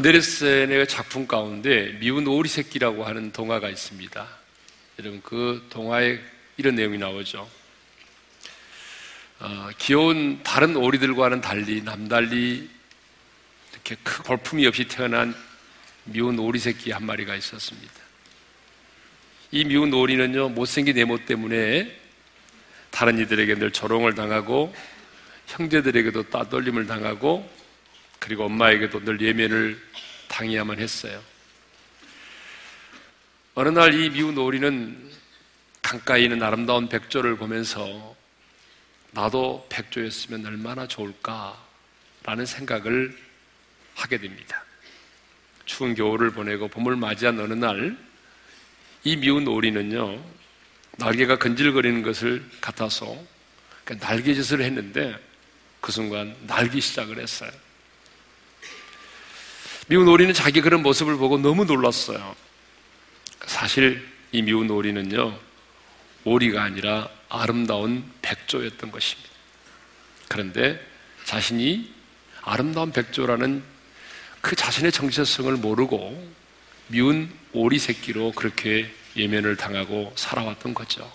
안데르센의 작품 가운데 미운 오리 새끼라고 하는 동화가 있습니다. 여러분 그 동화에 이런 내용이 나오죠. 어, 귀여운 다른 오리들과는 달리 남달리 이렇게 큰 볼품이 없이 태어난 미운 오리 새끼 한 마리가 있었습니다. 이 미운 오리는요 못생긴 외모 때문에 다른 이들에게 늘 조롱을 당하고 형제들에게도 따돌림을 당하고 그리고 엄마에게도 늘 예면을 당해야만 했어요. 어느 날 이 미운 오리는 강가에 있는 아름다운 백조를 보면서 나도 백조였으면 얼마나 좋을까라는 생각을 하게 됩니다. 추운 겨울을 보내고 봄을 맞이한 어느 날 이 미운 오리는요 날개가 건질거리는 것을 같아서 날개짓을 했는데 그 순간 날기 시작을 했어요. 미운 오리는 자기 그런 모습을 보고 너무 놀랐어요. 사실 이 미운 오리는요, 오리가 아니라 아름다운 백조였던 것입니다. 그런데 자신이 아름다운 백조라는 그 자신의 정체성을 모르고 미운 오리 새끼로 그렇게 예면을 당하고 살아왔던 거죠.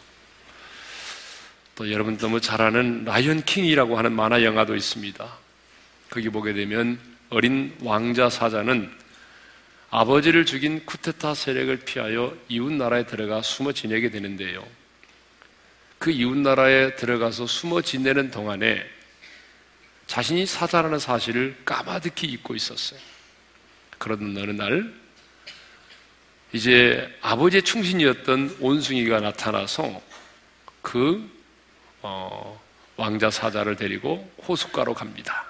또 여러분 너무 잘 아는 라이언 킹이라고 하는 만화 영화도 있습니다. 거기 보게 되면 어린 왕자 사자는 아버지를 죽인 쿠데타 세력을 피하여 이웃 나라에 들어가 숨어 지내게 되는데요. 그 이웃 나라에 들어가서 숨어 지내는 동안에 자신이 사자라는 사실을 까마득히 잊고 있었어요. 그러던 어느 날 이제 아버지의 충신이었던 온숭이가 나타나서 그 어, 왕자 사자를 데리고 호숫가로 갑니다.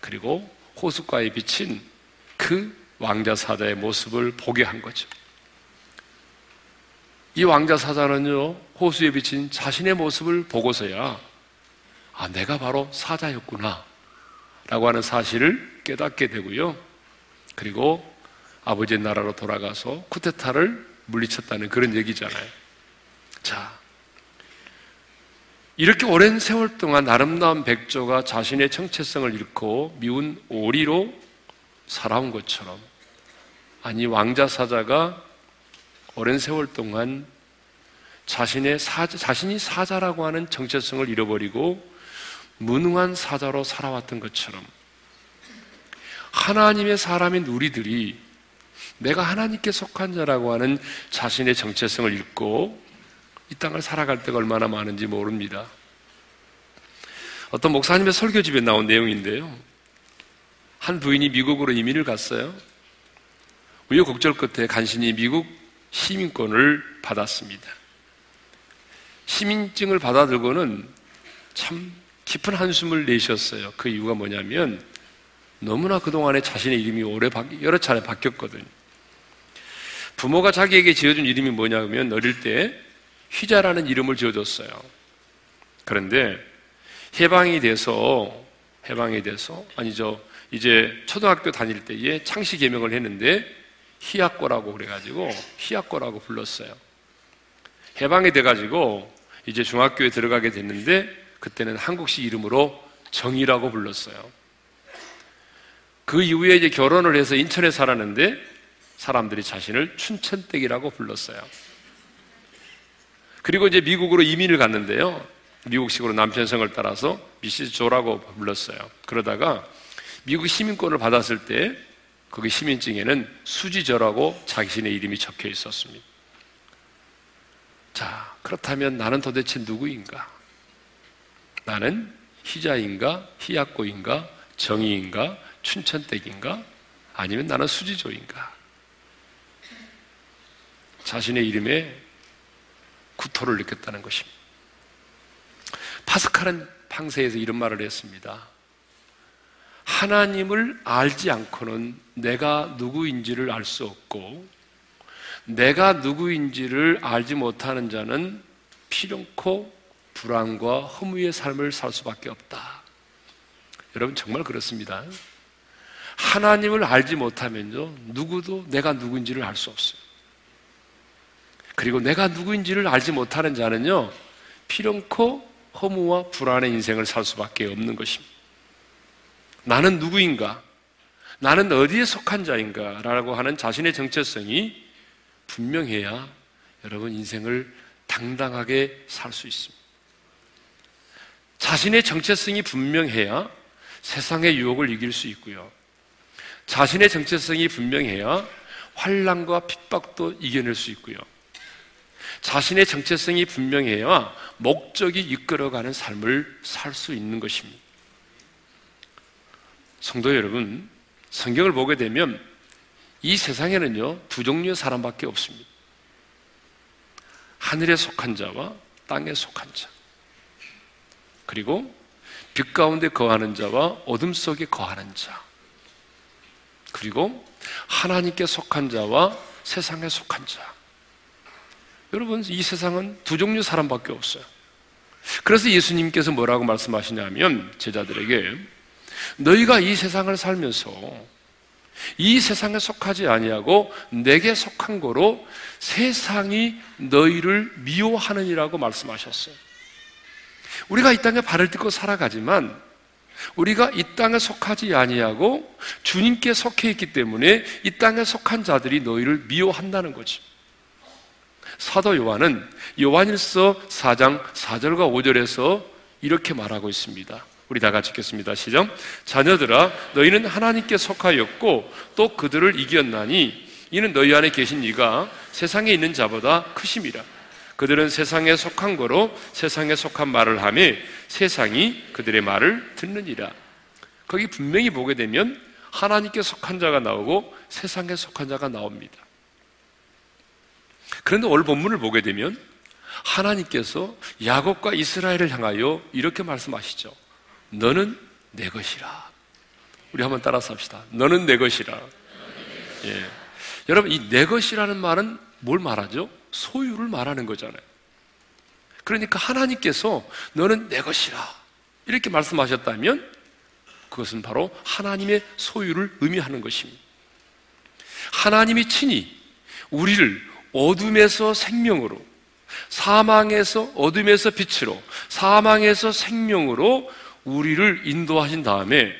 그리고 호숫가에 비친 그 왕자 사자의 모습을 보게 한 거죠. 이 왕자 사자는요, 호수에 비친 자신의 모습을 보고서야, 아, 내가 바로 사자였구나. 라고 하는 사실을 깨닫게 되고요. 그리고 아버지의 나라로 돌아가서 쿠데타를 물리쳤다는 그런 얘기잖아요. 자, 이렇게 오랜 세월 동안 아름다운 백조가 자신의 정체성을 잃고 미운 오리로 살아온 것처럼 아니 왕자 사자가 오랜 세월 동안 자신의 사자, 자신이 사자라고 하는 정체성을 잃어버리고 무능한 사자로 살아왔던 것처럼 하나님의 사람인 우리들이 내가 하나님께 속한 자라고 하는 자신의 정체성을 잃고 이 땅을 살아갈 때가 얼마나 많은지 모릅니다. 어떤 목사님의 설교집에 나온 내용인데요. 한 부인이 미국으로 이민을 갔어요. 우여곡절 끝에 간신히 미국 시민권을 받았습니다. 시민증을 받아들고는 참 깊은 한숨을 내셨어요. 그 이유가 뭐냐면 너무나 그동안에 자신의 이름이 오래 여러 차례 바뀌었거든요. 부모가 자기에게 지어준 이름이 뭐냐면 어릴 때 휘자라는 이름을 지어줬어요. 그런데 해방이 돼서 해방이 돼서 아니죠 이제 초등학교 다닐 때에 창씨 개명을 했는데 희약고라고 그래가지고 희약고라고 불렀어요. 해방이 돼가지고 이제 중학교에 들어가게 됐는데 그때는 한국식 이름으로 정이라고 불렀어요. 그 이후에 이제 결혼을 해서 인천에 살았는데 사람들이 자신을 춘천댁이라고 불렀어요. 그리고 이제 미국으로 이민을 갔는데요. 미국식으로 남편 성을 따라서 미시즈 조라고 불렀어요. 그러다가 미국 시민권을 받았을 때 거기 시민증에는 수지저라고 자신의 이름이 적혀 있었습니다. 자, 그렇다면 나는 도대체 누구인가? 나는 희자인가, 희약고인가, 정의인가, 춘천댁인가? 아니면 나는 수지조인가? 자신의 이름에 구토를 느꼈다는 것입니다. 파스칼은 팡세에서 이런 말을 했습니다. 하나님을 알지 않고는 내가 누구인지를 알 수 없고, 내가 누구인지를 알지 못하는 자는 필연코 불안과 허무의 삶을 살 수밖에 없다. 여러분 정말 그렇습니다. 하나님을 알지 못하면요, 누구도 내가 누구인지를 알 수 없어요. 그리고 내가 누구인지를 알지 못하는 자는요, 필연코 허무와 불안의 인생을 살 수밖에 없는 것입니다. 나는 누구인가? 나는 어디에 속한 자인가 라고 하는 자신의 정체성이 분명해야 여러분 인생을 당당하게 살 수 있습니다. 자신의 정체성이 분명해야 세상의 유혹을 이길 수 있고요. 자신의 정체성이 분명해야 환란과 핍박도 이겨낼 수 있고요. 자신의 정체성이 분명해야 목적이 이끌어가는 삶을 살 수 있는 것입니다. 성도 여러분, 성경을 보게 되면 이 세상에는요, 두 종류의 사람밖에 없습니다. 하늘에 속한 자와 땅에 속한 자. 그리고 빛 가운데 거하는 자와 어둠 속에 거하는 자. 그리고 하나님께 속한 자와 세상에 속한 자. 여러분, 이 세상은 두 종류 사람밖에 없어요. 그래서 예수님께서 뭐라고 말씀하시냐면 제자들에게 너희가 이 세상을 살면서 이 세상에 속하지 아니하고 내게 속한 거로 세상이 너희를 미워하느니라고 말씀하셨어요. 우리가 이 땅에 발을 딛고 살아가지만 우리가 이 땅에 속하지 아니하고 주님께 속해 있기 때문에 이 땅에 속한 자들이 너희를 미워한다는 거지. 사도 요한은 요한일서 4장 4절과 5절에서 이렇게 말하고 있습니다. 우리 다 같이 읽겠습니다. 시작. 자녀들아, 너희는 하나님께 속하였고 또 그들을 이겼나니 이는 너희 안에 계신 이가 세상에 있는 자보다 크심이라. 그들은 세상에 속한 거로 세상에 속한 말을 하며 세상이 그들의 말을 듣느니라. 거기 분명히 보게 되면 하나님께 속한 자가 나오고 세상에 속한 자가 나옵니다. 그런데 오늘 본문을 보게 되면 하나님께서 야곱과 이스라엘을 향하여 이렇게 말씀하시죠. 너는 내 것이라. 우리 한번 따라서 합시다. 너는 내 것이라. 예. 여러분, 이 내 것이라는 말은 뭘 말하죠? 소유를 말하는 거잖아요. 그러니까 하나님께서 너는 내 것이라. 이렇게 말씀하셨다면 그것은 바로 하나님의 소유를 의미하는 것입니다. 하나님이 친히 우리를 어둠에서 생명으로, 사망에서 어둠에서 빛으로, 사망에서 생명으로 우리를 인도하신 다음에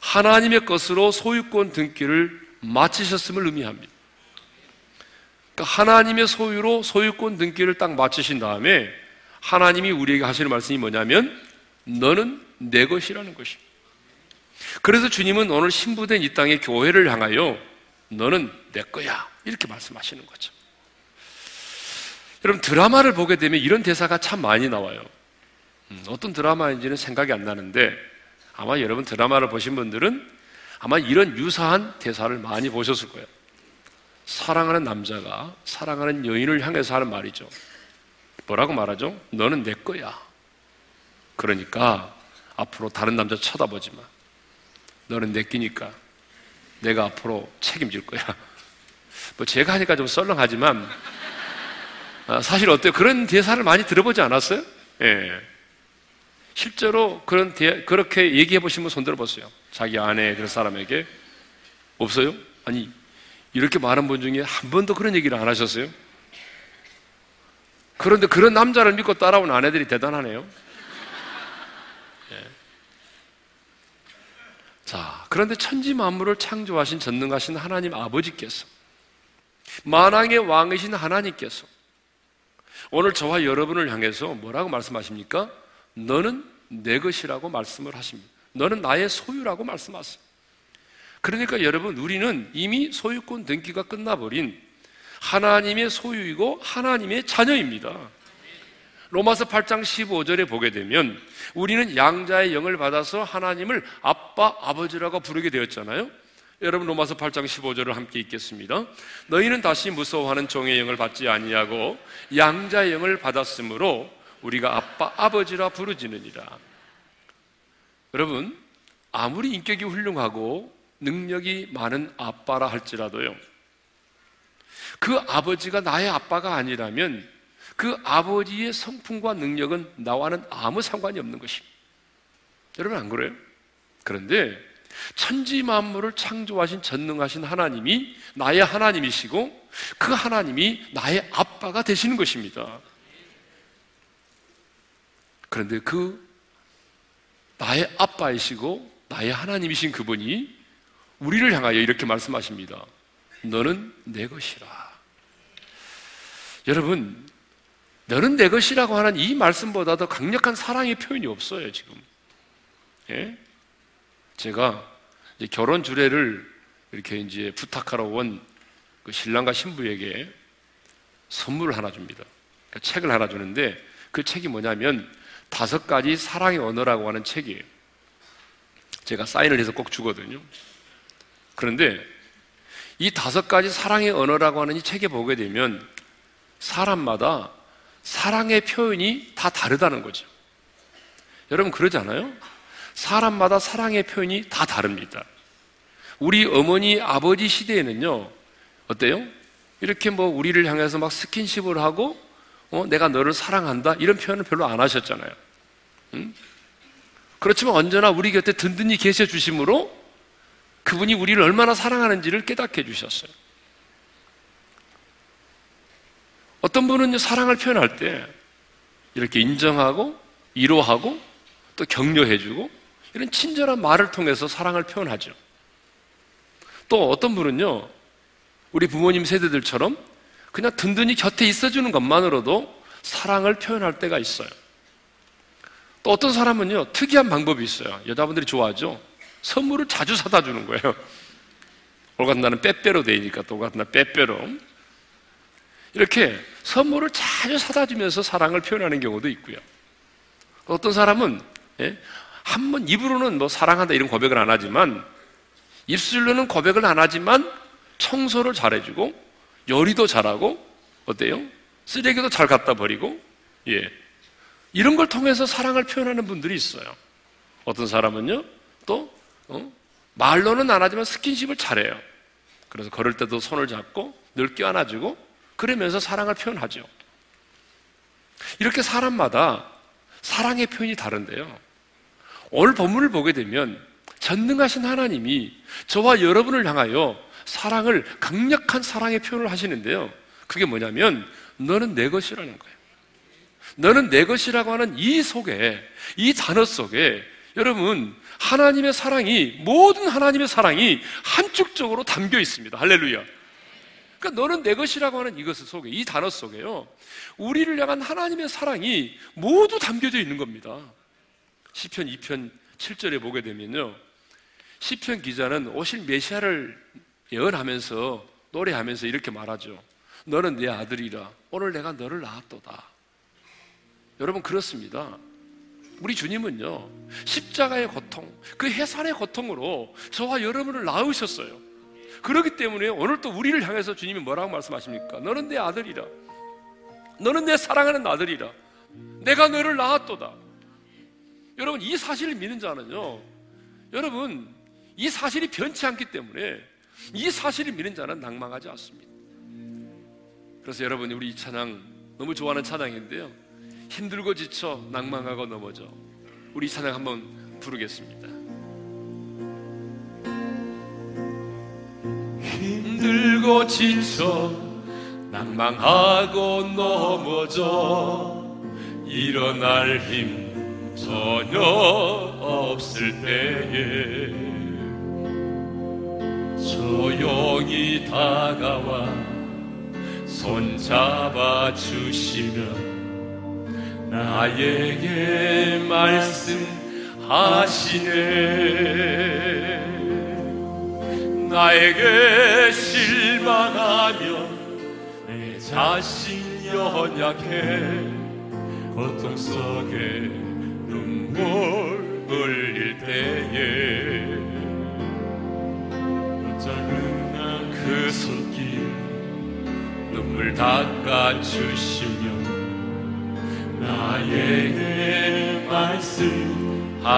하나님의 것으로 소유권 등기를 마치셨음을 의미합니다. 그러니까 하나님의 소유로 소유권 등기를 딱 마치신 다음에 하나님이 우리에게 하시는 말씀이 뭐냐면 너는 내 것이라는 것입니다. 그래서 주님은 오늘 신부된 이 땅의 교회를 향하여 너는 내 거야 이렇게 말씀하시는 거죠. 여러분 드라마를 보게 되면 이런 대사가 참 많이 나와요. 음, 어떤 드라마인지는 생각이 안 나는데 아마 여러분 드라마를 보신 분들은 아마 이런 유사한 대사를 많이 보셨을 거예요. 사랑하는 남자가 사랑하는 여인을 향해서 하는 말이죠. 뭐라고 말하죠? 너는 내 거야. 그러니까 앞으로 다른 남자 쳐다보지 마. 너는 내 끼니까 내가 앞으로 책임질 거야. 뭐 제가 하니까 좀 썰렁하지만 아, 사실 어때요? 그런 대사를 많이 들어보지 않았어요? 예. 실제로 그런 대, 그렇게 얘기해 보신 분 손들어 보세요. 자기 아내 그런 사람에게 없어요? 아니 이렇게 많은 분 중에 한 번도 그런 얘기를 안 하셨어요? 그런데 그런 남자를 믿고 따라온 아내들이 대단하네요. 예. 자, 그런데 천지 만물을 창조하신 전능하신 하나님 아버지께서 만왕의 왕이신 하나님께서 오늘 저와 여러분을 향해서 뭐라고 말씀하십니까? 너는 내 것이라고 말씀을 하십니다. 너는 나의 소유라고 말씀하세요. 그러니까 여러분, 우리는 이미 소유권 등기가 끝나버린 하나님의 소유이고 하나님의 자녀입니다. 로마서 8장 15절에 보게 되면 우리는 양자의 영을 받아서 하나님을 아빠, 아버지라고 부르게 되었잖아요. 여러분 로마서 8장 15절을 함께 읽겠습니다. 너희는 다시 무서워하는 종의 영을 받지 아니하고 양자의 영을 받았으므로 우리가 아빠, 아버지라 부르지느니라. 여러분, 아무리 인격이 훌륭하고 능력이 많은 아빠라 할지라도요, 그 아버지가 나의 아빠가 아니라면 그 아버지의 성품과 능력은 나와는 아무 상관이 없는 것입니다. 여러분 안 그래요? 그런데 천지 만물을 창조하신 전능하신 하나님이 나의 하나님이시고 그 하나님이 나의 아빠가 되시는 것입니다. 그런데 그 나의 아빠이시고 나의 하나님이신 그분이 우리를 향하여 이렇게 말씀하십니다. 너는 내 것이라. 여러분, 너는 내 것이라고 하는 이 말씀보다 더 강력한 사랑의 표현이 없어요, 지금. 예? 제가 결혼 주례를 이렇게 이제 부탁하러 온 그 신랑과 신부에게 선물을 하나 줍니다. 그러니까 책을 하나 주는데 그 책이 뭐냐면 다섯 가지 사랑의 언어라고 하는 책이에요. 제가 사인을 해서 꼭 주거든요. 그런데 이 다섯 가지 사랑의 언어라고 하는 이 책에 보게 되면 사람마다 사랑의 표현이 다 다르다는 거죠. 여러분 그러지 않아요? 사람마다 사랑의 표현이 다 다릅니다. 우리 어머니, 아버지 시대에는요, 어때요? 이렇게 뭐 우리를 향해서 막 스킨십을 하고, 어, 내가 너를 사랑한다? 이런 표현을 별로 안 하셨잖아요. 응? 그렇지만 언제나 우리 곁에 든든히 계셔 주심으로 그분이 우리를 얼마나 사랑하는지를 깨닫게 해주셨어요. 어떤 분은 사랑을 표현할 때 이렇게 인정하고 위로하고 또 격려해주고 이런 친절한 말을 통해서 사랑을 표현하죠. 또 어떤 분은요, 우리 부모님 세대들처럼 그냥 든든히 곁에 있어주는 것만으로도 사랑을 표현할 때가 있어요. 또 어떤 사람은요, 특이한 방법이 있어요. 여자분들이 좋아하죠? 선물을 자주 사다 주는 거예요. 올 같은 날은 빼빼로 되니까 또날 빼빼로. 이렇게 선물을 자주 사다 주면서 사랑을 표현하는 경우도 있고요. 어떤 사람은 예? 한 번 입으로는 뭐 사랑한다 이런 고백을 안 하지만 입술로는 고백을 안 하지만 청소를 잘해주고 요리도 잘하고 어때요? 쓰레기도 잘 갖다 버리고 예 이런 걸 통해서 사랑을 표현하는 분들이 있어요. 어떤 사람은요 또 어? 말로는 안 하지만 스킨십을 잘해요. 그래서 걸을 때도 손을 잡고 늘 껴안아주고 그러면서 사랑을 표현하죠. 이렇게 사람마다 사랑의 표현이 다른데요. 오늘 본문을 보게 되면 전능하신 하나님이 저와 여러분을 향하여 사랑을 강력한 사랑의 표현을 하시는데요. 그게 뭐냐면 너는 내 것이라는 거예요. 너는 내 것이라고 하는 이 속에 이 단어 속에 여러분 하나님의 사랑이 모든 하나님의 사랑이 한쪽적으로 담겨 있습니다. 할렐루야. 그러니까 너는 내 것이라고 하는 이것 속에 이 단어 속에요. 우리를 향한 하나님의 사랑이 모두 담겨져 있는 겁니다. 시편 2편 7절에 보게 되면요. 시편 기자는 오실 메시아를 예언하면서 노래하면서 이렇게 말하죠. 너는 내 아들이라 오늘 내가 너를 낳았도다. 여러분 그렇습니다. 우리 주님은요 십자가의 고통, 그 해산의 고통으로 저와 여러분을 낳으셨어요. 그렇기 때문에 오늘 또 우리를 향해서 주님이 뭐라고 말씀하십니까? 너는 내 아들이라. 너는 내 사랑하는 아들이라. 내가 너를 낳았도다. 여러분 이 사실을 믿는 자는요. 여러분 이 사실이 변치 않기 때문에 이 사실을 믿는 자는 낭망하지 않습니다. 그래서 여러분 우리 이 찬양 너무 좋아하는 찬양인데요. 힘들고 지쳐 낭망하고 넘어져. 우리 이 찬양 한번 부르겠습니다. 힘들고 지쳐 낭망하고 넘어져 일어날 힘 전혀 없을 때에 조용히 다가와 손 잡아 주시면 나에게 말씀하시네. 나에게 실망하며 내 자신 연약해 고통 속에 흘릴 때에. 짜증난 그 손길 눈물 닦아주시며 나에게 말씀하시네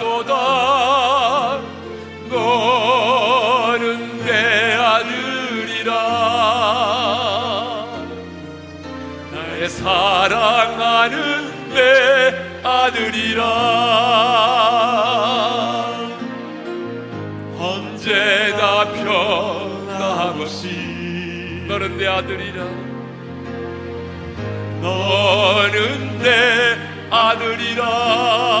같도다 너는 내 아들이라. 나의 사랑하는 내 아들이라. 언제나 변함없이 너는 내 아들이라. 너는 내 아들이라.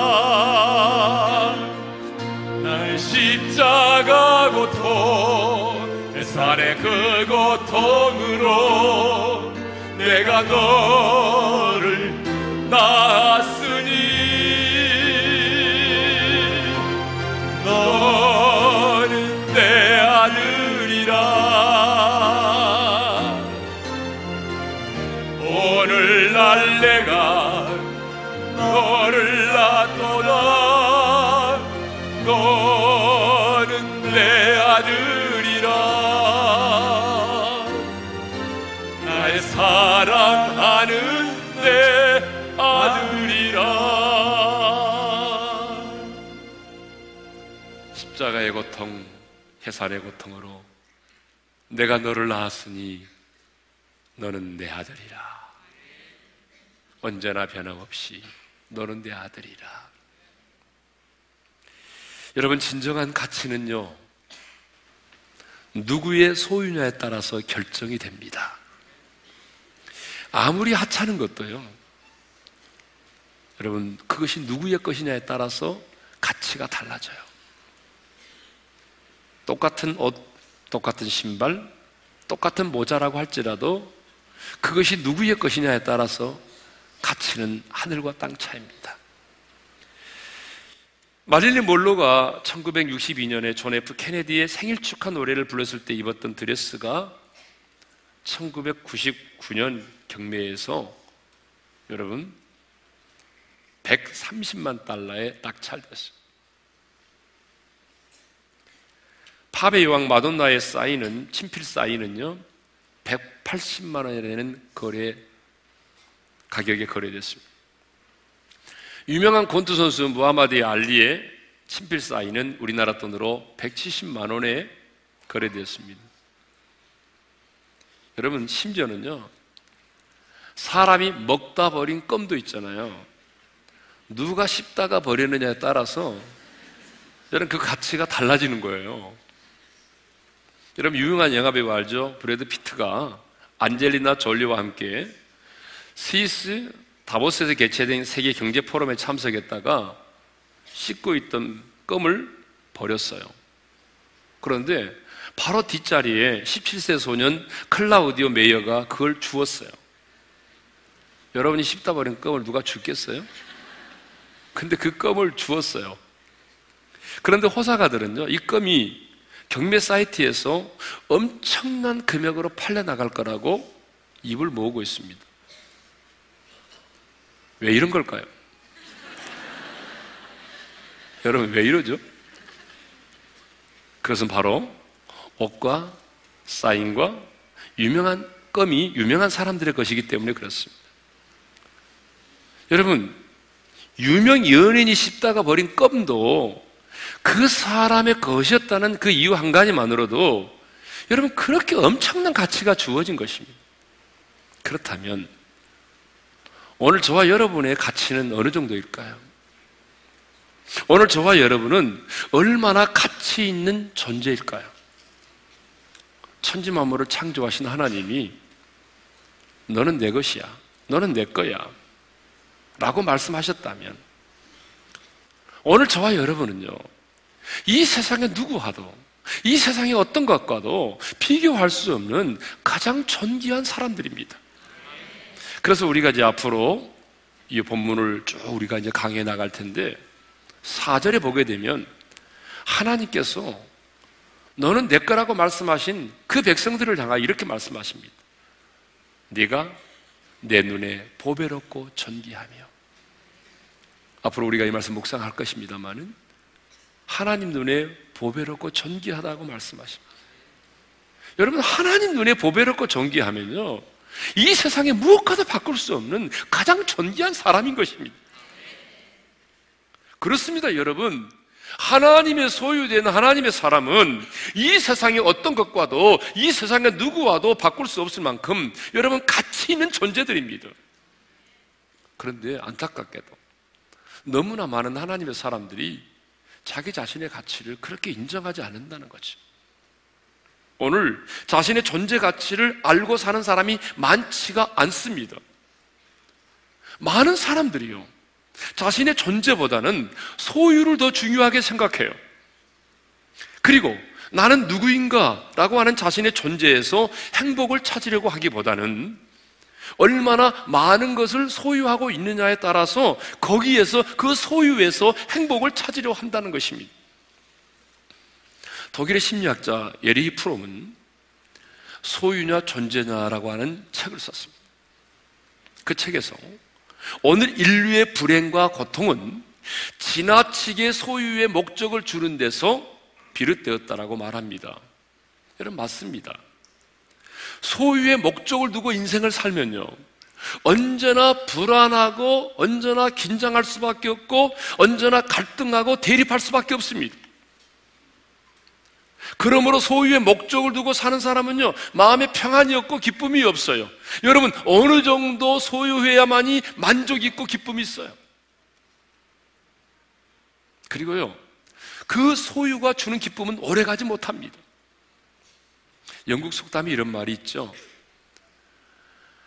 십자가 고통 내 살의 그 고통으로 내가 너를 낳았으니 너는 내 아들이라. 오늘날 내가 내 아들이라 날 사랑하는 내 아들이라 십자가의 고통, 해살의 고통으로 내가 너를 낳았으니 너는 내 아들이라. 언제나 변함없이 너는 내 아들이라. 여러분, 진정한 가치는요, 누구의 소유냐에 따라서 결정이 됩니다. 아무리 하찮은 것도요, 여러분, 그것이 누구의 것이냐에 따라서 가치가 달라져요. 똑같은 옷, 똑같은 신발, 똑같은 모자라고 할지라도 그것이 누구의 것이냐에 따라서 가치는 하늘과 땅 차이입니다. 마릴린 먼로가 1962년에 존 F 케네디의 생일 축하 노래를 불렀을 때 입었던 드레스가 1999년 경매에서 여러분 130만 달러에 낙찰됐어요. 팝의 여왕 마돈나의 사인은 친필 사인은요 180만 원이 되는 거래 가격에 거래됐습니다. 유명한 권투 선수 무하마드 알리의 친필 사인은 우리나라 돈으로 170만 원에 거래되었습니다. 여러분 심지어는요 사람이 먹다 버린 껌도 있잖아요. 누가 씹다가 버리느냐에 따라서 여러분 그 가치가 달라지는 거예요. 여러분 유명한 영화배우 알죠? 브래드 피트가 안젤리나 졸리와 함께 스위스 다보스에서 개최된 세계 경제 포럼에 참석했다가 씹고 있던 껌을 버렸어요. 그런데 바로 뒷자리에 17세 소년 클라우디오 메이어가 그걸 주었어요. 여러분이 씹다 버린 껌을 누가 주겠어요? 근데 그 껌을 주었어요. 그런데 호사가들은요, 이 껌이 경매 사이트에서 엄청난 금액으로 팔려 나갈 거라고 입을 모으고 있습니다. 왜 이런 걸까요? 여러분, 왜 이러죠? 그것은 바로 옷과 사인과 유명한 껌이 유명한 사람들의 것이기 때문에 그렇습니다. 여러분, 유명 연예인이 씹다가 버린 껌도 그 사람의 것이었다는 그 이유 한 가지만으로도 여러분 그렇게 엄청난 가치가 주어진 것입니다. 그렇다면 오늘 저와 여러분의 가치는 어느 정도일까요? 오늘 저와 여러분은 얼마나 가치 있는 존재일까요? 천지 만물을 창조하신 하나님이 너는 내 것이야. 너는 내 거야. 라고 말씀하셨다면 오늘 저와 여러분은요. 이 세상에 누구와도 이 세상의 어떤 것과도 비교할 수 없는 가장 존귀한 사람들입니다. 그래서 우리가 이제 앞으로 이 본문을 쭉 우리가 이제 강해 나갈 텐데 4절에 보게 되면 하나님께서 너는 내 거라고 말씀하신 그 백성들을 향하여 이렇게 말씀하십니다. 네가 내 눈에 보배롭고 존귀하며 앞으로 우리가 이 말씀 묵상할 것입니다만은 하나님 눈에 보배롭고 존귀하다고 말씀하십니다. 여러분 하나님 눈에 보배롭고 존귀하면요 이 세상에 무엇과도 바꿀 수 없는 가장 존귀한 사람인 것입니다. 그렇습니다, 여러분. 하나님의 소유된 하나님의 사람은 이 세상의 어떤 것과도 이 세상의 누구와도 바꿀 수 없을 만큼 여러분 가치 있는 존재들입니다. 그런데 안타깝게도 너무나 많은 하나님의 사람들이 자기 자신의 가치를 그렇게 인정하지 않는다는 거죠. 오늘 자신의 존재 가치를 알고 사는 사람이 많지가 않습니다. 많은 사람들이요. 자신의 존재보다는 소유를 더 중요하게 생각해요. 그리고 나는 누구인가 라고 하는 자신의 존재에서 행복을 찾으려고 하기보다는 얼마나 많은 것을 소유하고 있느냐에 따라서 거기에서 그 소유에서 행복을 찾으려 한다는 것입니다. 독일의 심리학자 예리 프롬은 소유냐 존재냐라고 하는 책을 썼습니다. 그 책에서 오늘 인류의 불행과 고통은 지나치게 소유의 목적을 주는 데서 비롯되었다라고 말합니다. 여러분 맞습니다. 소유의 목적을 두고 인생을 살면요. 언제나 불안하고 언제나 긴장할 수밖에 없고 언제나 갈등하고 대립할 수밖에 없습니다. 그러므로 소유의 목적을 두고 사는 사람은요, 마음에 평안이 없고 기쁨이 없어요. 여러분, 어느 정도 소유해야만이 만족이 있고 기쁨이 있어요. 그리고요, 그 소유가 주는 기쁨은 오래 가지 못합니다. 영국 속담에 이런 말이 있죠.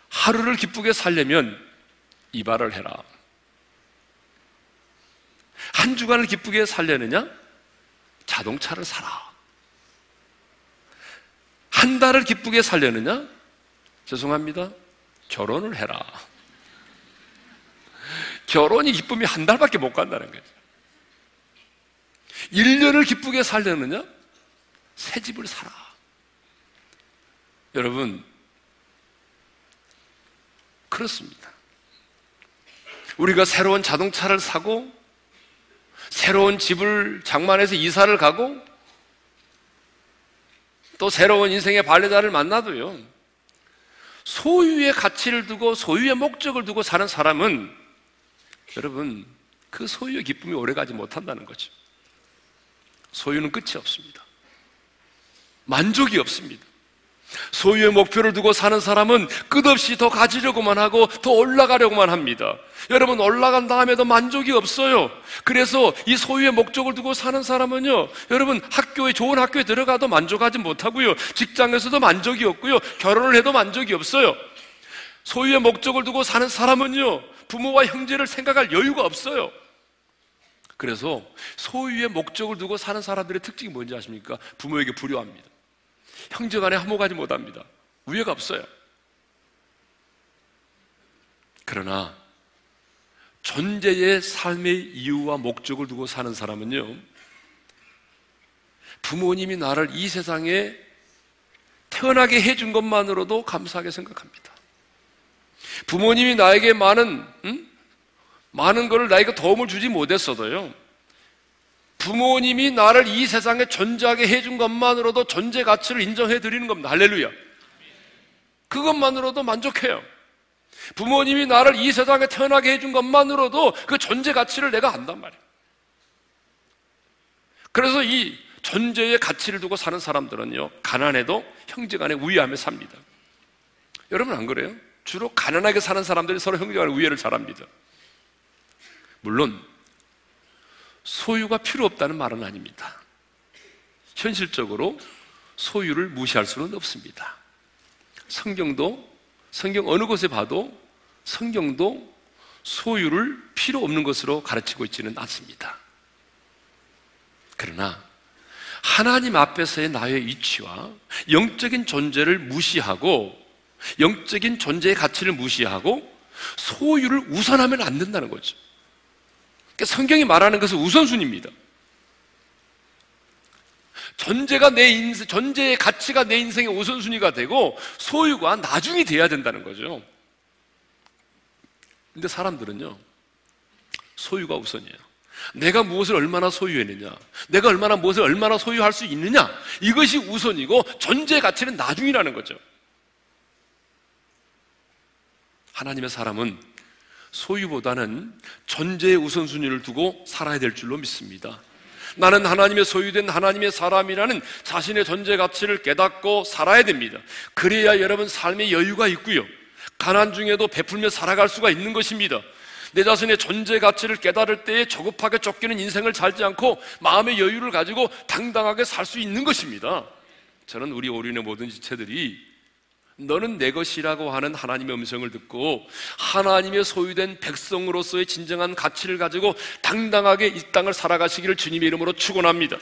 하루를 기쁘게 살려면 이발을 해라. 한 주간을 기쁘게 살려느냐? 자동차를 사라. 한 달을 기쁘게 살려느냐? 죄송합니다. 결혼을 해라. 결혼이 기쁨이 한 달밖에 못 간다는 거죠. 1년을 기쁘게 살려느냐? 새 집을 사라. 여러분, 그렇습니다. 우리가 새로운 자동차를 사고, 새로운 집을 장만해서 이사를 가고, 또 새로운 인생의 발레자를 만나도요, 소유의 가치를 두고 소유의 목적을 두고 사는 사람은 여러분, 그 소유의 기쁨이 오래가지 못한다는 거죠. 소유는 끝이 없습니다. 만족이 없습니다. 소유의 목표를 두고 사는 사람은 끝없이 더 가지려고만 하고 더 올라가려고만 합니다. 여러분, 올라간 다음에도 만족이 없어요. 그래서 이 소유의 목적을 두고 사는 사람은요, 여러분, 학교에, 좋은 학교에 들어가도 만족하지 못하고요, 직장에서도 만족이 없고요, 결혼을 해도 만족이 없어요. 소유의 목적을 두고 사는 사람은요, 부모와 형제를 생각할 여유가 없어요. 그래서 소유의 목적을 두고 사는 사람들의 특징이 뭔지 아십니까? 부모에게 불효합니다. 형제 간에 화목하지 못합니다. 우애가 없어요. 그러나 존재의 삶의 이유와 목적을 두고 사는 사람은요, 부모님이 나를 이 세상에 태어나게 해준 것만으로도 감사하게 생각합니다. 부모님이 나에게 많은, 음? 많은 것을 나에게 도움을 주지 못했어도요, 부모님이 나를 이 세상에 존재하게 해준 것만으로도 존재 가치를 인정해 드리는 겁니다. 할렐루야. 그것만으로도 만족해요. 부모님이 나를 이 세상에 태어나게 해준 것만으로도 그 존재 가치를 내가 안단 말이에요. 그래서 이 존재의 가치를 두고 사는 사람들은요, 가난해도 형제 간에 우애하며 삽니다. 여러분 안 그래요? 주로 가난하게 사는 사람들이 서로 형제 간에 우애를 잘합니다. 물론 소유가 필요 없다는 말은 아닙니다. 현실적으로 소유를 무시할 수는 없습니다. 성경도, 성경 어느 곳에 봐도 성경도 소유를 필요 없는 것으로 가르치고 있지는 않습니다. 그러나 하나님 앞에서의 나의 위치와 영적인 존재를 무시하고 영적인 존재의 가치를 무시하고 소유를 우선하면 안 된다는 거죠. 그러니까 성경이 말하는 것은 우선순위입니다. 존재가 내 인생, 존재의 가치가 내 인생의 우선순위가 되고 소유가 나중이 돼야 된다는 거죠. 근데 사람들은요, 소유가 우선이에요. 내가 무엇을 얼마나 소유했느냐, 내가 얼마나 무엇을 얼마나 소유할 수 있느냐, 이것이 우선이고 존재 가치는 나중이라는 거죠. 하나님의 사람은 소유보다는 존재의 우선순위를 두고 살아야 될 줄로 믿습니다. 나는 하나님의 소유된 하나님의 사람이라는 자신의 존재 가치를 깨닫고 살아야 됩니다. 그래야 여러분 삶의 여유가 있고요. 가난 중에도 베풀며 살아갈 수가 있는 것입니다. 내 자신의 존재 가치를 깨달을 때에 조급하게 쫓기는 인생을 살지 않고 마음의 여유를 가지고 당당하게 살 수 있는 것입니다. 저는 우리 오륜의 모든 지체들이 너는 내 것이라고 하는 하나님의 음성을 듣고 하나님의 소유된 백성으로서의 진정한 가치를 가지고 당당하게 이 땅을 살아가시기를 주님의 이름으로 축원합니다.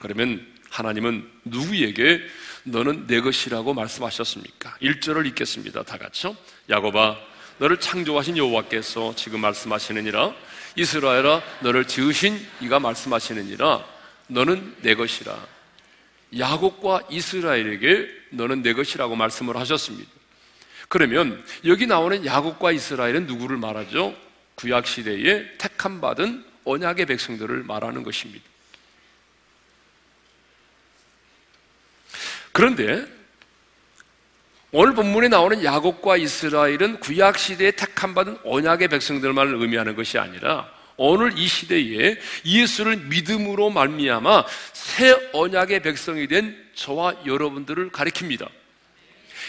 그러면 하나님은 누구에게 너는 내 것이라고 말씀하셨습니까? 1절을 읽겠습니다. 다 같이요. 야곱아 너를 창조하신 여호와께서 지금 말씀하시느니라 이스라엘아 너를 지으신 이가 말씀하시느니라 너는 내 것이라 야곱과 이스라엘에게 너는 내 것이라고 말씀을 하셨습니다. 그러면 여기 나오는 야곱과 이스라엘은 누구를 말하죠? 구약 시대에 택함 받은 언약의 백성들을 말하는 것입니다. 그런데 오늘 본문에 나오는 야곱과 이스라엘은 구약 시대에 택함 받은 언약의 백성들만을 의미하는 것이 아니라 오늘 이 시대에 예수를 믿음으로 말미암아 새 언약의 백성이 된 저와 여러분들을 가리킵니다.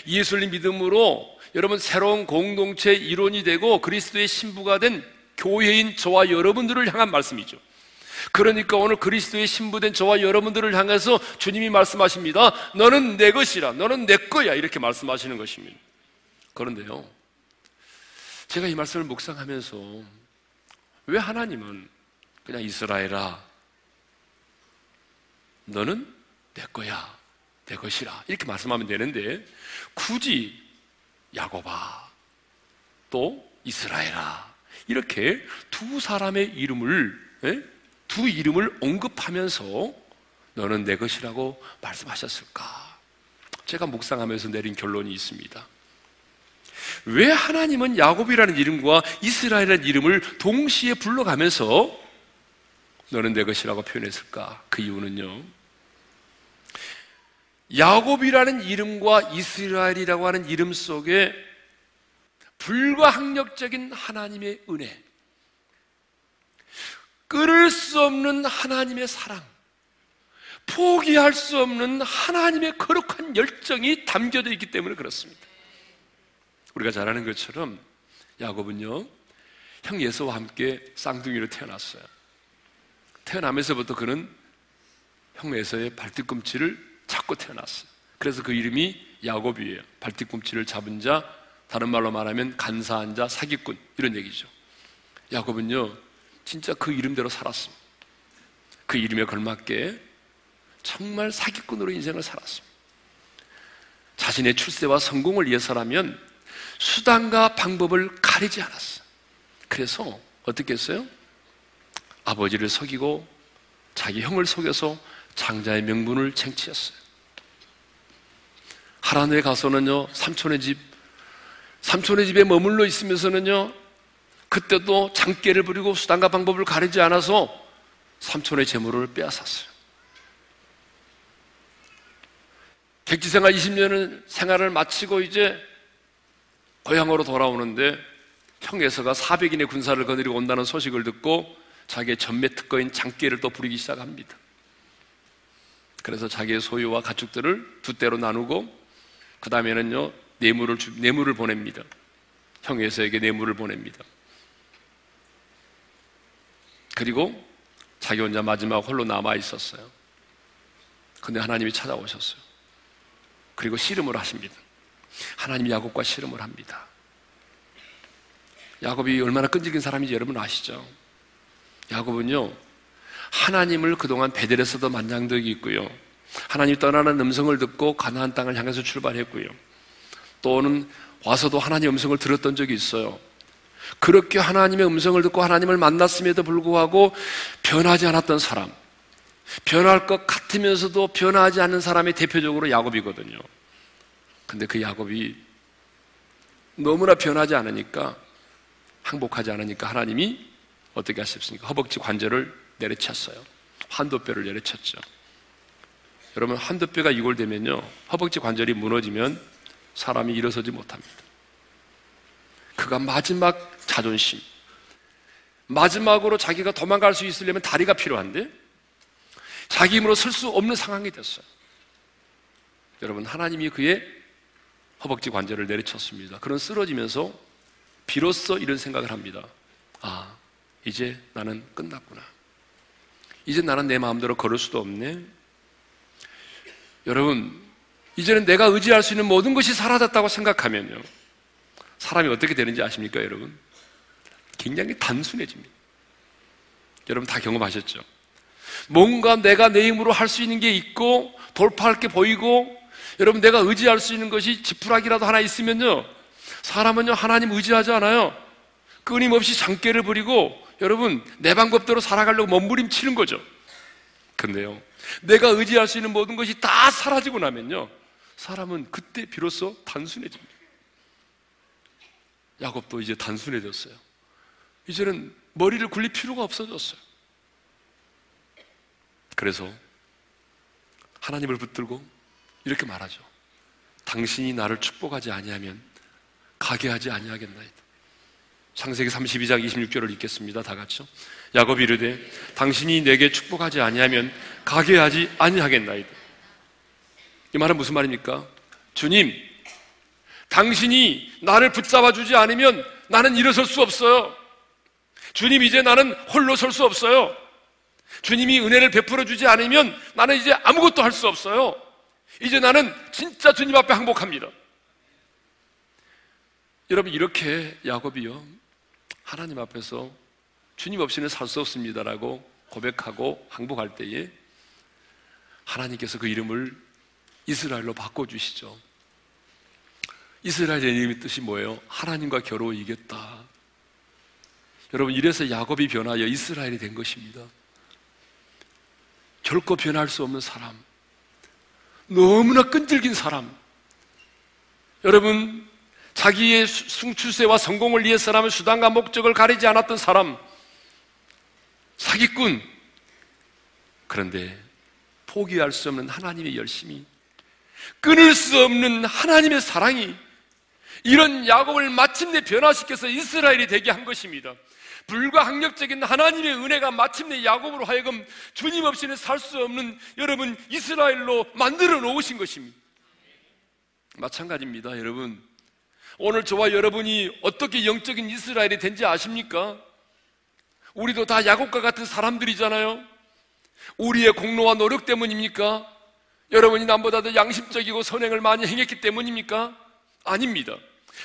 예수를 믿음으로 여러분 새로운 공동체 일원이 되고 그리스도의 신부가 된 교회인 저와 여러분들을 향한 말씀이죠. 그러니까 오늘 그리스도의 신부된 저와 여러분들을 향해서 주님이 말씀하십니다. 너는 내 것이라, 너는 내 거야. 이렇게 말씀하시는 것입니다. 그런데요, 제가 이 말씀을 묵상하면서 왜 하나님은 그냥 이스라엘아, 너는 내 거야, 내 것이라 이렇게 말씀하면 되는데 굳이 야곱아, 또 이스라엘아 이렇게 두 사람의 이름을 예? 두 이름을 언급하면서 너는 내 것이라고 말씀하셨을까? 제가 묵상하면서 내린 결론이 있습니다. 왜 하나님은 야곱이라는 이름과 이스라엘이라는 이름을 동시에 불러가면서 너는 내 것이라고 표현했을까? 그 이유는요. 야곱이라는 이름과 이스라엘이라고 하는 이름 속에 불가항력적인 하나님의 은혜, 끊을 수 없는 하나님의 사랑, 포기할 수 없는 하나님의 거룩한 열정이 담겨져 있기 때문에 그렇습니다. 우리가 잘 아는 것처럼 야곱은요, 형 예서와 함께 쌍둥이로 태어났어요. 태어나면서부터 그는 형 예서의 발뒤꿈치를 잡고 태어났어요. 그래서 그 이름이 야곱이에요. 발뒤꿈치를 잡은 자, 다른 말로 말하면 간사한 자, 사기꾼 이런 얘기죠. 야곱은요, 진짜 그 이름대로 살았습니다. 그 이름에 걸맞게 정말 사기꾼으로 인생을 살았습니다. 자신의 출세와 성공을 위해서라면 수단과 방법을 가리지 않았어. 그래서 어떻게 했어요? 아버지를 속이고 자기 형을 속여서 장자의 명분을 쟁취했어요. 하란에 가서는요, 삼촌의 집, 삼촌의 집에 머물러 있으면서는요, 그때도 장깨를 부리고 수단과 방법을 가리지 않아서 삼촌의 재물을 빼앗았어요. 객지생활 20년을 생활을 마치고 이제 고향으로 돌아오는데 형 에서가 400인의 군사를 거느리고 온다는 소식을 듣고 자기의 전매 특거인 장기를 또 부리기 시작합니다. 그래서 자기의 소유와 가축들을 두 대로 나누고 그 다음에는요 뇌물을 뇌물을 보냅니다. 형 에서에게 뇌물을 보냅니다. 그리고 자기 혼자 마지막 홀로 남아 있었어요. 근데 하나님이 찾아오셨어요. 그리고 씨름을 하십니다. 하나님 야곱과 실험을 합니다. 야곱이 얼마나 끈질긴 사람인지 여러분 아시죠? 야곱은요, 하나님을 그동안 베델에서도 만난 적이 있고요. 하나님 떠나는 음성을 듣고 가나안 땅을 향해서 출발했고요. 또는 와서도 하나님의 음성을 들었던 적이 있어요. 그렇게 하나님의 음성을 듣고 하나님을 만났음에도 불구하고 변하지 않았던 사람, 변할 것 같으면서도 변하지 않는 사람이 대표적으로 야곱이거든요. 근데 그 야곱이 너무나 변하지 않으니까 항복하지 않으니까 하나님이 어떻게 하셨습니까? 허벅지 관절을 내려쳤어요. 한도뼈를 내려쳤죠. 여러분 한도뼈가 이골되면요 허벅지 관절이 무너지면 사람이 일어서지 못합니다. 그가 마지막 자존심, 마지막으로 자기가 도망갈 수 있으려면 다리가 필요한데 자기 힘으로 설 수 없는 상황이 됐어요. 여러분 하나님이 그의 허벅지 관절을 내리쳤습니다. 그런 쓰러지면서 비로소 이런 생각을 합니다. 아, 이제 나는 끝났구나. 이제 나는 내 마음대로 걸을 수도 없네. 여러분, 이제는 내가 의지할 수 있는 모든 것이 사라졌다고 생각하면요. 사람이 어떻게 되는지 아십니까, 여러분? 굉장히 단순해집니다. 여러분 다 경험하셨죠? 뭔가 내가 내 힘으로 할 수 있는 게 있고 돌파할 게 보이고 여러분 내가 의지할 수 있는 것이 지푸라기라도 하나 있으면요. 사람은요 하나님 의지하지 않아요. 끊임없이 장깨를 부리고 여러분 내 방법대로 살아가려고 몸부림치는 거죠. 근데요. 내가 의지할 수 있는 모든 것이 다 사라지고 나면요. 사람은 그때 비로소 단순해집니다. 야곱도 이제 단순해졌어요. 이제는 머리를 굴릴 필요가 없어졌어요. 그래서 하나님을 붙들고 이렇게 말하죠. 당신이 나를 축복하지 아니하면 가게 하지 아니하겠나이다. 창세기 32장 26절을 읽겠습니다. 다 같이요. 야곱이 이르되 당신이 내게 축복하지 아니하면 가게 하지 아니하겠나이다. 이 말은 무슨 말입니까? 주님, 당신이 나를 붙잡아 주지 않으면 나는 일어설 수 없어요. 주님, 이제 나는 홀로 설 수 없어요. 주님이 은혜를 베풀어 주지 않으면 나는 이제 아무것도 할 수 없어요. 이제 나는 진짜 주님 앞에 항복합니다. 여러분, 이렇게 야곱이요. 하나님 앞에서 주님 없이는 살 수 없습니다라고 고백하고 항복할 때에 하나님께서 그 이름을 이스라엘로 바꿔 주시죠. 이스라엘의 이름의 뜻이 뭐예요? 하나님과 겨루어 이겼다. 여러분, 이래서 야곱이 변하여 이스라엘이 된 것입니다. 결코 변할 수 없는 사람. 너무나 끈질긴 사람. 여러분, 자기의 승출세와 성공을 위해서 라면 수단과 목적을 가리지 않았던 사람. 사기꾼. 그런데 포기할 수 없는 하나님의 열심이, 끊을 수 없는 하나님의 사랑이 이런 야곱을 마침내 변화시켜서 이스라엘이 되게 한 것입니다. 불가항력적인 하나님의 은혜가 마침내 야곱으로 하여금 주님 없이는 살 수 없는 여러분 이스라엘로 만들어 놓으신 것입니다. 마찬가지입니다, 여러분. 오늘 저와 여러분이 어떻게 영적인 이스라엘이 된지 아십니까? 우리도 다 야곱과 같은 사람들이잖아요. 우리의 공로와 노력 때문입니까? 여러분이 남보다 도 양심적이고 선행을 많이 행했기 때문입니까? 아닙니다.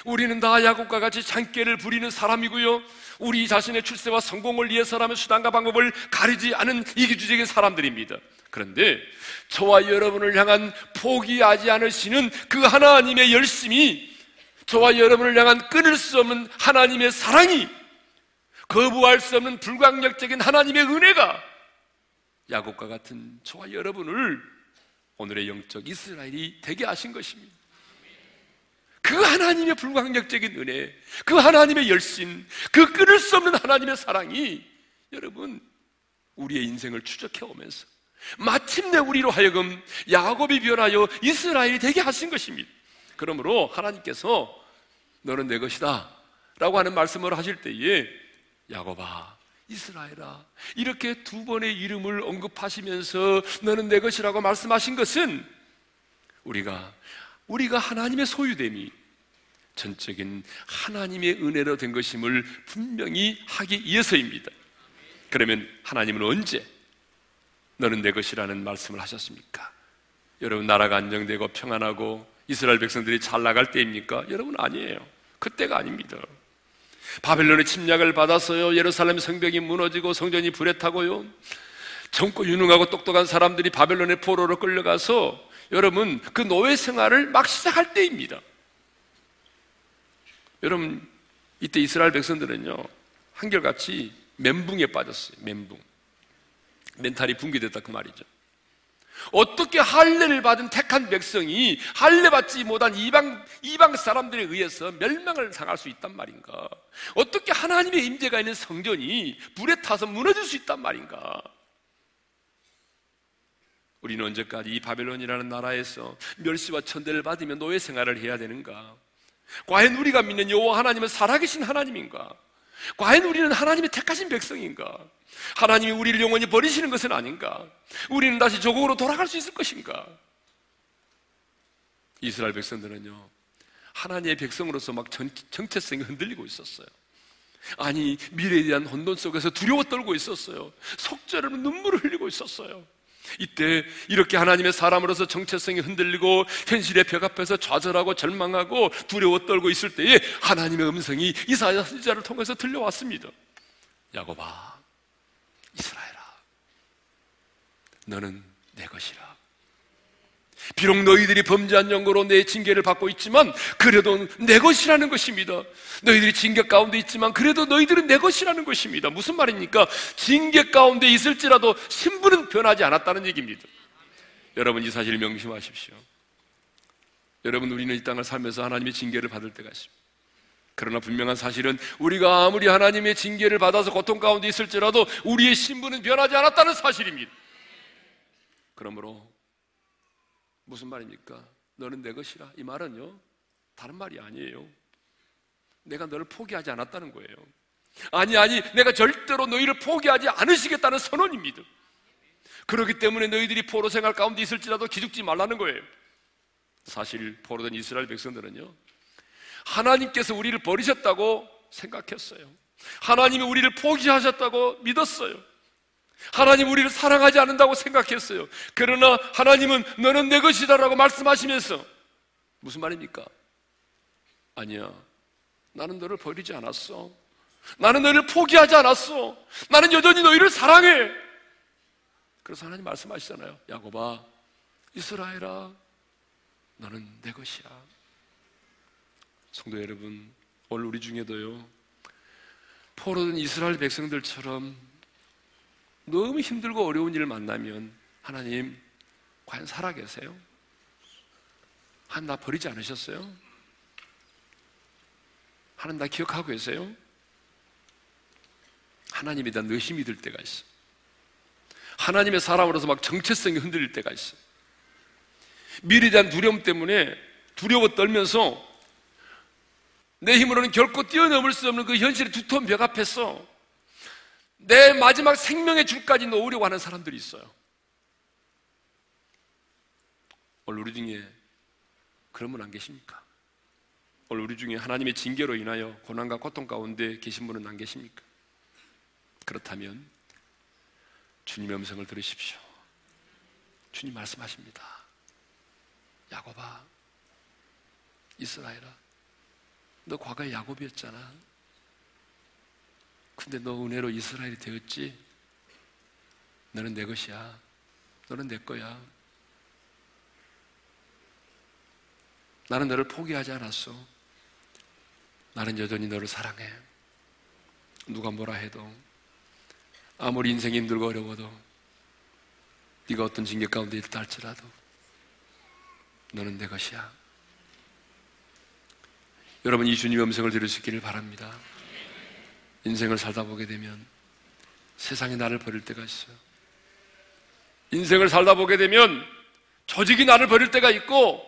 우리는 다 야곱과 같이 장깨를 부리는 사람이고요. 우리 자신의 출세와 성공을 위해서라면 수단과 방법을 가리지 않은 이기주적인 사람들입니다. 그런데 저와 여러분을 향한 포기하지 않으시는 그 하나님의 열심이 저와 여러분을 향한 끊을 수 없는 하나님의 사랑이 거부할 수 없는 불광력적인 하나님의 은혜가 야곱과 같은 저와 여러분을 오늘의 영적 이스라엘이 되게 하신 것입니다. 그 하나님의 불광력적인 은혜, 그 하나님의 열심, 그 끊을 수 없는 하나님의 사랑이 여러분 우리의 인생을 추적해 오면서 마침내 우리로 하여금 야곱이 변하여 이스라엘이 되게 하신 것입니다. 그러므로 하나님께서 너는 내 것이다 라고 하는 말씀을 하실 때에 야곱아 이스라엘아 이렇게 두 번의 이름을 언급하시면서 너는 내 것이라고 말씀하신 것은 우리가 우리가 하나님의 소유됨이 전적인 하나님의 은혜로 된 것임을 분명히 하기 위해서입니다. 그러면 하나님은 언제 너는 내 것이라는 말씀을 하셨습니까? 여러분 나라가 안정되고 평안하고 이스라엘 백성들이 잘 나갈 때입니까? 여러분 아니에요. 그때가 아닙니다. 바벨론의 침략을 받았어요. 예루살렘 성벽이 무너지고 성전이 불에 타고요. 젊고 유능하고 똑똑한 사람들이 바벨론의 포로로 끌려가서 여러분 그 노예 생활을 막 시작할 때입니다. 여러분 이때 이스라엘 백성들은요 한결같이 멘붕에 빠졌어요. 멘붕. 멘탈이 붕괴됐다 그 말이죠. 어떻게 할례를 받은 택한 백성이 할례 받지 못한 이방 이방 사람들에 의해서 멸망을 당할 수 있단 말인가? 어떻게 하나님의 임재가 있는 성전이 불에 타서 무너질 수 있단 말인가? 우리는 언제까지 이 바벨론이라는 나라에서 멸시와 천대를 받으며 노예 생활을 해야 되는가? 과연 우리가 믿는 여호와 하나님은 살아계신 하나님인가? 과연 우리는 하나님의 택하신 백성인가? 하나님이 우리를 영원히 버리시는 것은 아닌가? 우리는 다시 조국으로 돌아갈 수 있을 것인가? 이스라엘 백성들은요, 하나님의 백성으로서 막 정, 정체성이 흔들리고 있었어요. 아니, 미래에 대한 혼돈 속에서 두려워 떨고 있었어요. 속절없는 눈물을 흘리고 있었어요. 이때 이렇게 하나님의 사람으로서 정체성이 흔들리고 현실의 벽 앞에서 좌절하고 절망하고 두려워 떨고 있을 때에 하나님의 음성이 이사야 선지자를 통해서 들려왔습니다. 야곱아, 이스라엘아, 너는 내 것이라. 비록 너희들이 범죄한 연고로 내 징계를 받고 있지만 그래도 내 것이라는 것입니다. 너희들이 징계 가운데 있지만 그래도 너희들은 내 것이라는 것입니다. 무슨 말입니까? 징계 가운데 있을지라도 신분은 변하지 않았다는 얘기입니다. 여러분 이 사실을 명심하십시오. 여러분 우리는 이 땅을 살면서 하나님의 징계를 받을 때가 있습니다. 그러나 분명한 사실은 우리가 아무리 하나님의 징계를 받아서 고통 가운데 있을지라도 우리의 신분은 변하지 않았다는 사실입니다. 그러므로 무슨 말입니까? 너는 내 것이라. 이 말은요, 다른 말이 아니에요. 내가 너를 포기하지 않았다는 거예요. 아니, 아니, 내가 절대로 너희를 포기하지 않으시겠다는 선언입니다. 그렇기 때문에 너희들이 포로 생활 가운데 있을지라도 기죽지 말라는 거예요. 사실 포로된 이스라엘 백성들은요, 하나님께서 우리를 버리셨다고 생각했어요. 하나님이 우리를 포기하셨다고 믿었어요. 하나님 우리를 사랑하지 않는다고 생각했어요. 그러나 하나님은 너는 내 것이다라고 말씀하시면서 무슨 말입니까? 아니야. 나는 너를 버리지 않았어. 나는 너를 포기하지 않았어. 나는 여전히 너희를 사랑해. 그래서 하나님 말씀하시잖아요. 야곱아, 이스라엘아, 너는 내 것이야. 성도 여러분, 오늘 우리 중에도요, 포로된 이스라엘 백성들처럼 너무 힘들고 어려운 일을 만나면 하나님 과연 살아 계세요? 하나님 나 버리지 않으셨어요? 하나님 나 기억하고 계세요? 하나님에 대한 의심이 들 때가 있어. 하나님의 사람으로서 막 정체성이 흔들릴 때가 있어. 미래에 대한 두려움 때문에 두려워 떨면서 내 힘으로는 결코 뛰어넘을 수 없는 그 현실의 두터운 벽 앞에서 내 마지막 생명의 줄까지 놓으려고 하는 사람들이 있어요. 오늘 우리 중에 그런 분 안 계십니까? 오늘 우리 중에 하나님의 징계로 인하여 고난과 고통 가운데 계신 분은 안 계십니까? 그렇다면 주님의 음성을 들으십시오. 주님 말씀하십니다. 야곱아, 이스라엘아, 너 과거에 야곱이었잖아. 근데 너 은혜로 이스라엘이 되었지? 너는 내 것이야. 너는 내 거야. 나는 너를 포기하지 않았어. 나는 여전히 너를 사랑해. 누가 뭐라 해도 아무리 인생이 힘들고 어려워도 네가 어떤 징계 가운데 있다 할지라도 너는 내 것이야. 여러분 이 주님의 음성을 들을 수 있기를 바랍니다. 인생을 살다 보게 되면 세상이 나를 버릴 때가 있어요. 인생을 살다 보게 되면 조직이 나를 버릴 때가 있고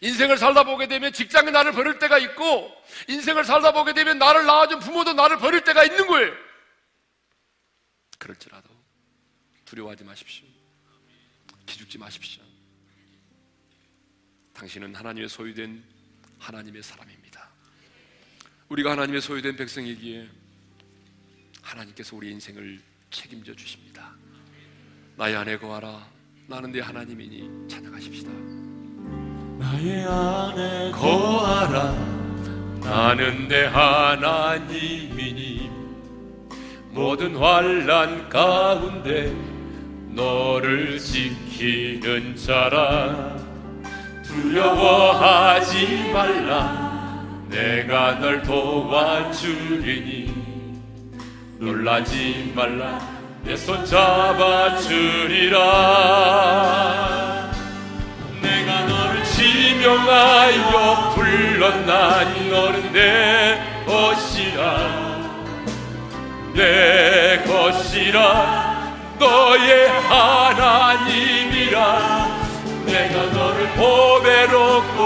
인생을 살다 보게 되면 직장이 나를 버릴 때가 있고 인생을 살다 보게 되면 나를 낳아준 부모도 나를 버릴 때가 있는 거예요. 그럴지라도 두려워하지 마십시오. 기죽지 마십시오. 당신은 하나님의 소유된 하나님의 사람입니다. 우리가 하나님의 소유된 백성이기에 하나님께서 우리 인생을 책임져 주십니다. 나의 안에 거하라. 나는 네 하나님이니 찬양하십시다. 나의 안에 거하라. 나는 내 하나님이니 모든 환란 가운데 너를 지키는 자라 두려워하지 말라 내가 널 도와주리니 놀라지 말라. 내 손 잡아주리라. 내가 너를 지명하여 불렀나니 너는 내 것이라. 내 것이라. 너의 하나님이라. 내가 너를 보배롭고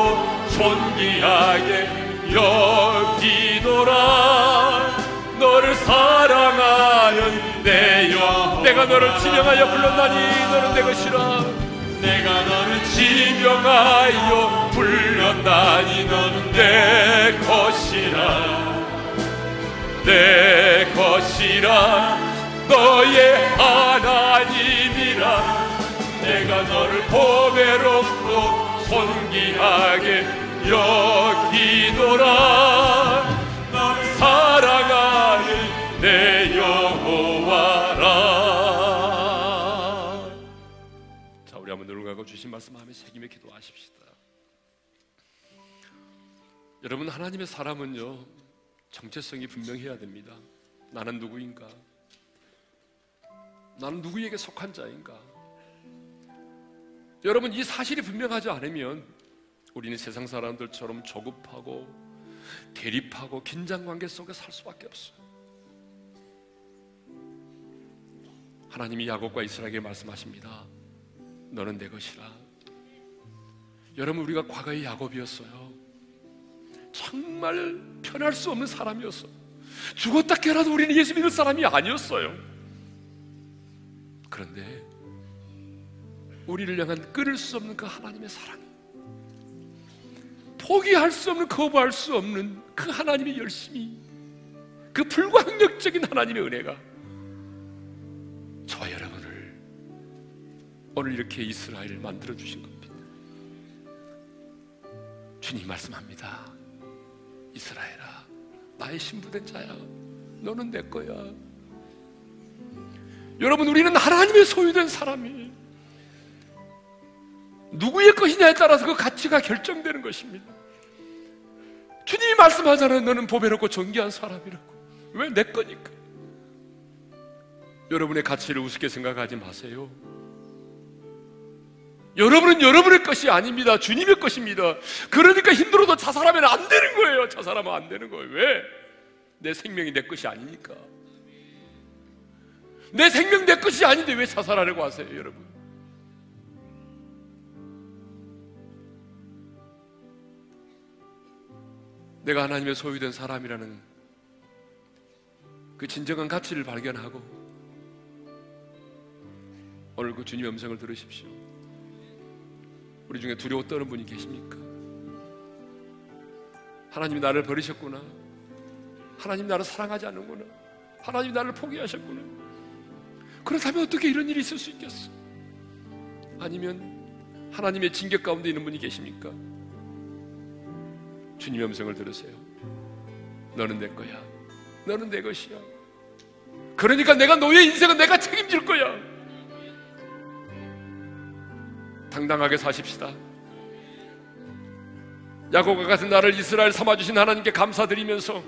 존귀하게 여기노라 너를 사랑하는 내여 내가 너를 지명하여 불렀나니 너는 내 것이라 내가 너를 지명하여 불렀나니 너는 내 것이라. 내 것이라. 너의 하나님이라. 너를 보배롭고 존귀하게 여기노라 내 여호와라 자 우리 한번 눈을 감고 주신 말씀 마음에 새김에 기도하십시다 여러분 하나님의 사람은요 정체성이 분명해야 됩니다 나는 누구인가 나는 누구에게 속한 자인가? 여러분 이 사실이 분명하지 않으면 우리는 세상 사람들처럼 조급하고 대립하고 긴장 관계 속에 살 수밖에 없어요. 하나님이 야곱과 이스라엘에게 말씀하십니다. 너는 내 것이라. 여러분 우리가 과거의 야곱이었어요. 정말 편할 수 없는 사람이었어. 죽었다 깨라도 우리는 예수 믿을 사람이 아니었어요. 그런데 우리를 향한 끊을 수 없는 그 하나님의 사랑, 포기할 수 없는, 거부할 수 없는 그 하나님의 열심이, 그 불가항력적인 하나님의 은혜가 오늘 이렇게 이스라엘을 만들어 주신 겁니다. 주님 말씀합니다. 이스라엘아, 나의 신부된 자야. 너는 내 거야. 여러분 우리는 하나님의 소유된 사람이 누구의 것이냐에 따라서 그 가치가 결정되는 것입니다. 주님이 말씀하잖아요. 너는 보배롭고 존귀한 사람이라고. 왜 내 거니까? 여러분의 가치를 우습게 생각하지 마세요. 여러분은 여러분의 것이 아닙니다. 주님의 것입니다. 그러니까 힘들어도 자살하면 안 되는 거예요. 자살하면 안 되는 거예요. 왜? 내 생명이 내 것이 아니니까. 내 생명 내 것이 아닌데 왜 자살하려고 하세요, 여러분? 내가 하나님의 소유된 사람이라는 그 진정한 가치를 발견하고 오늘 그 주님의 음성을 들으십시오. 우리 중에 두려워 떠는 분이 계십니까? 하나님이 나를 버리셨구나. 하나님 나를 사랑하지 않는구나. 하나님 나를 포기하셨구나. 그렇다면 어떻게 이런 일이 있을 수 있겠어? 아니면 하나님의 징계 가운데 있는 분이 계십니까? 주님의 음성을 들으세요. 너는 내 거야. 너는 내 것이야. 그러니까 내가 너의 인생은 내가 책임질 거야. 당당하게 사십시다. 야곱과 같은 나를 이스라엘 삼아 주신 하나님께 감사드리면서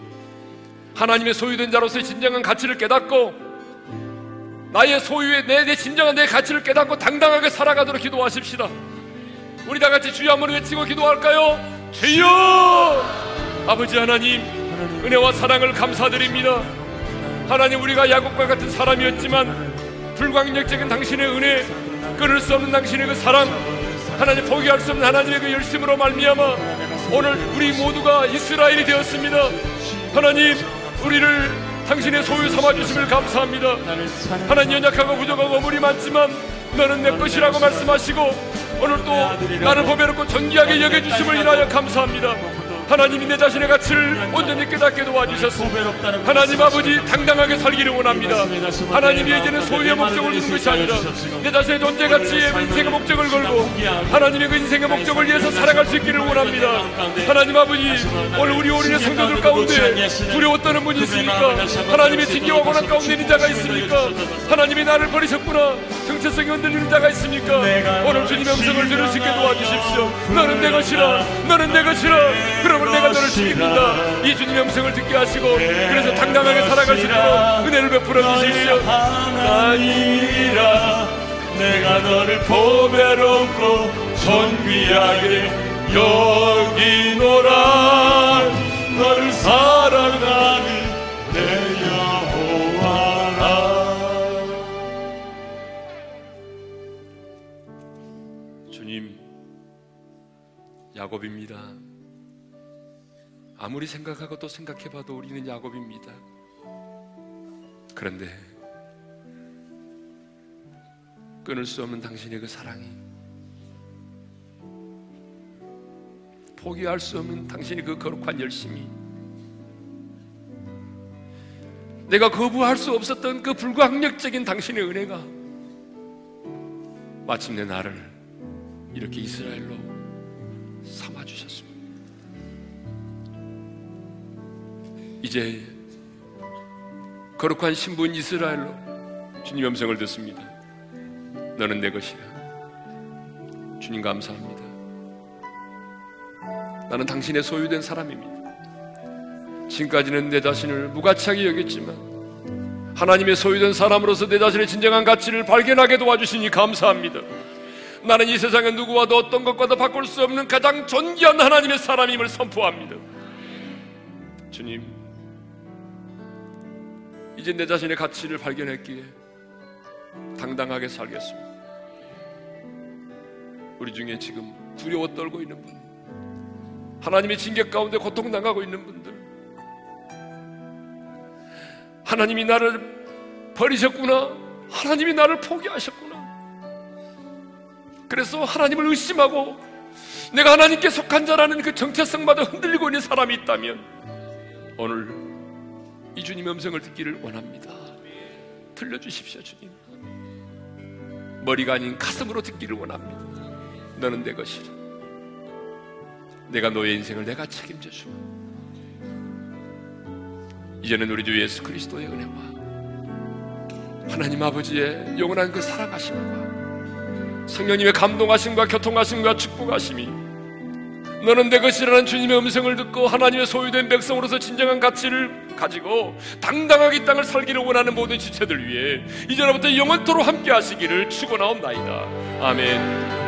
하나님의 소유된 자로서의 진정한 가치를 깨닫고 나의 소유의 내, 내 진정한 내 가치를 깨닫고 당당하게 살아가도록 기도하십시다. 우리 다 같이 주여 한번 외치고 기도할까요? 주여! 아버지 하나님, 은혜와 사랑을 감사드립니다. 하나님, 우리가 야곱과 같은 사람이었지만 불광력적인 당신의 은혜, 끊을 수 없는 당신의 그 사랑, 하나님 포기할 수 없는 하나님의 그 열심으로 말미암아 오늘 우리 모두가 이스라엘이 되었습니다. 하나님, 우리를 당신의 소유 삼아주심을 감사합니다. 하나님 연약하고 부족하고 물이 많지만 너는 내 것이라고 말씀하시고 오늘 또 나를 보배롭고 전기하게 여겨주심을 인하여 감사합니다. 하나님이 내 자신의 가치를 온전히 깨닫게 도와주셨습니다. 하나님 아버지 당당하게 살기를 원합니다. 하나님이 이제는 소유의 목적을 두는 것이 아니라 내 자신의 존재 가치에 인생의 목적을 걸고 하나님의 그 인생의 목적을 위해서 살아갈 수 있기를 원합니다. 하나님 아버지 오늘 우리 오리의 성도들 가운데 두려워 떠는 분이 있습니까? 하나님의 징계와 고난 가운데 있는 자가 있습니까? 하나님이 나를 버리셨구나 정체성이 흔들리는 자가 있습니까? 오늘 주님의 음성을 들을 수 있게 도와주십시오. 너는 내 것이라 너는 내 것이라 그러면 내가 너를 지킵니다. 이 주님의 음성을 듣게 하시고 그래서 당당하게 살아갈 수 있도록 은혜를 베풀어 주십시오. 하나님이라 내가 너를 보배롭고 존귀하게 여기노라 너를 사랑하는 야곱입니다. 아무리 생각하고 또 생각해봐도 우리는 야곱입니다. 그런데 끊을 수 없는 당신의 그 사랑이 포기할 수 없는 당신의 그 거룩한 열심이 내가 거부할 수 없었던 그 불가항력적인 당신의 은혜가 마침내 나를 이렇게 이스라엘로 이제 거룩한 신부인 이스라엘로 주님 음성을 듣습니다. 너는 내 것이야. 주님 감사합니다. 나는 당신의 소유된 사람입니다. 지금까지는 내 자신을 무가치하게 여겼지만 하나님의 소유된 사람으로서 내 자신의 진정한 가치를 발견하게 도와주시니 감사합니다. 나는 이 세상의 누구와도 어떤 것과도 바꿀 수 없는 가장 존귀한 하나님의 사람임을 선포합니다. 주님, 이제 내 자신의 가치를 발견했기에 당당하게 살겠습니다. 우리 중에 지금 두려워 떨고 있는 분, 하나님의 징계 가운데 고통 당하고 있는 분들, 하나님이 나를 버리셨구나, 하나님이 나를 포기하셨구나. 그래서 하나님을 의심하고 내가 하나님께 속한 자라는 그 정체성마다 흔들리고 있는 사람이 있다면 오늘 이 주님의 음성을 듣기를 원합니다. 들려주십시오, 주님. 머리가 아닌 가슴으로 듣기를 원합니다. 너는 내 것이라. 내가 너의 인생을 내가 책임져 주마. 이제는 우리 주 예수 그리스도의 은혜와 하나님 아버지의 영원한 그 사랑하심과 성령님의 감동하심과 교통하심과 축복하심이 너는 내 것이라는 주님의 음성을 듣고 하나님의 소유된 백성으로서 진정한 가치를 가지고 당당하게 이 땅을 살기를 원하는 모든 지체들 위해 이제로부터 영원토로 함께 하시기를 축원하옵나이다. 아멘.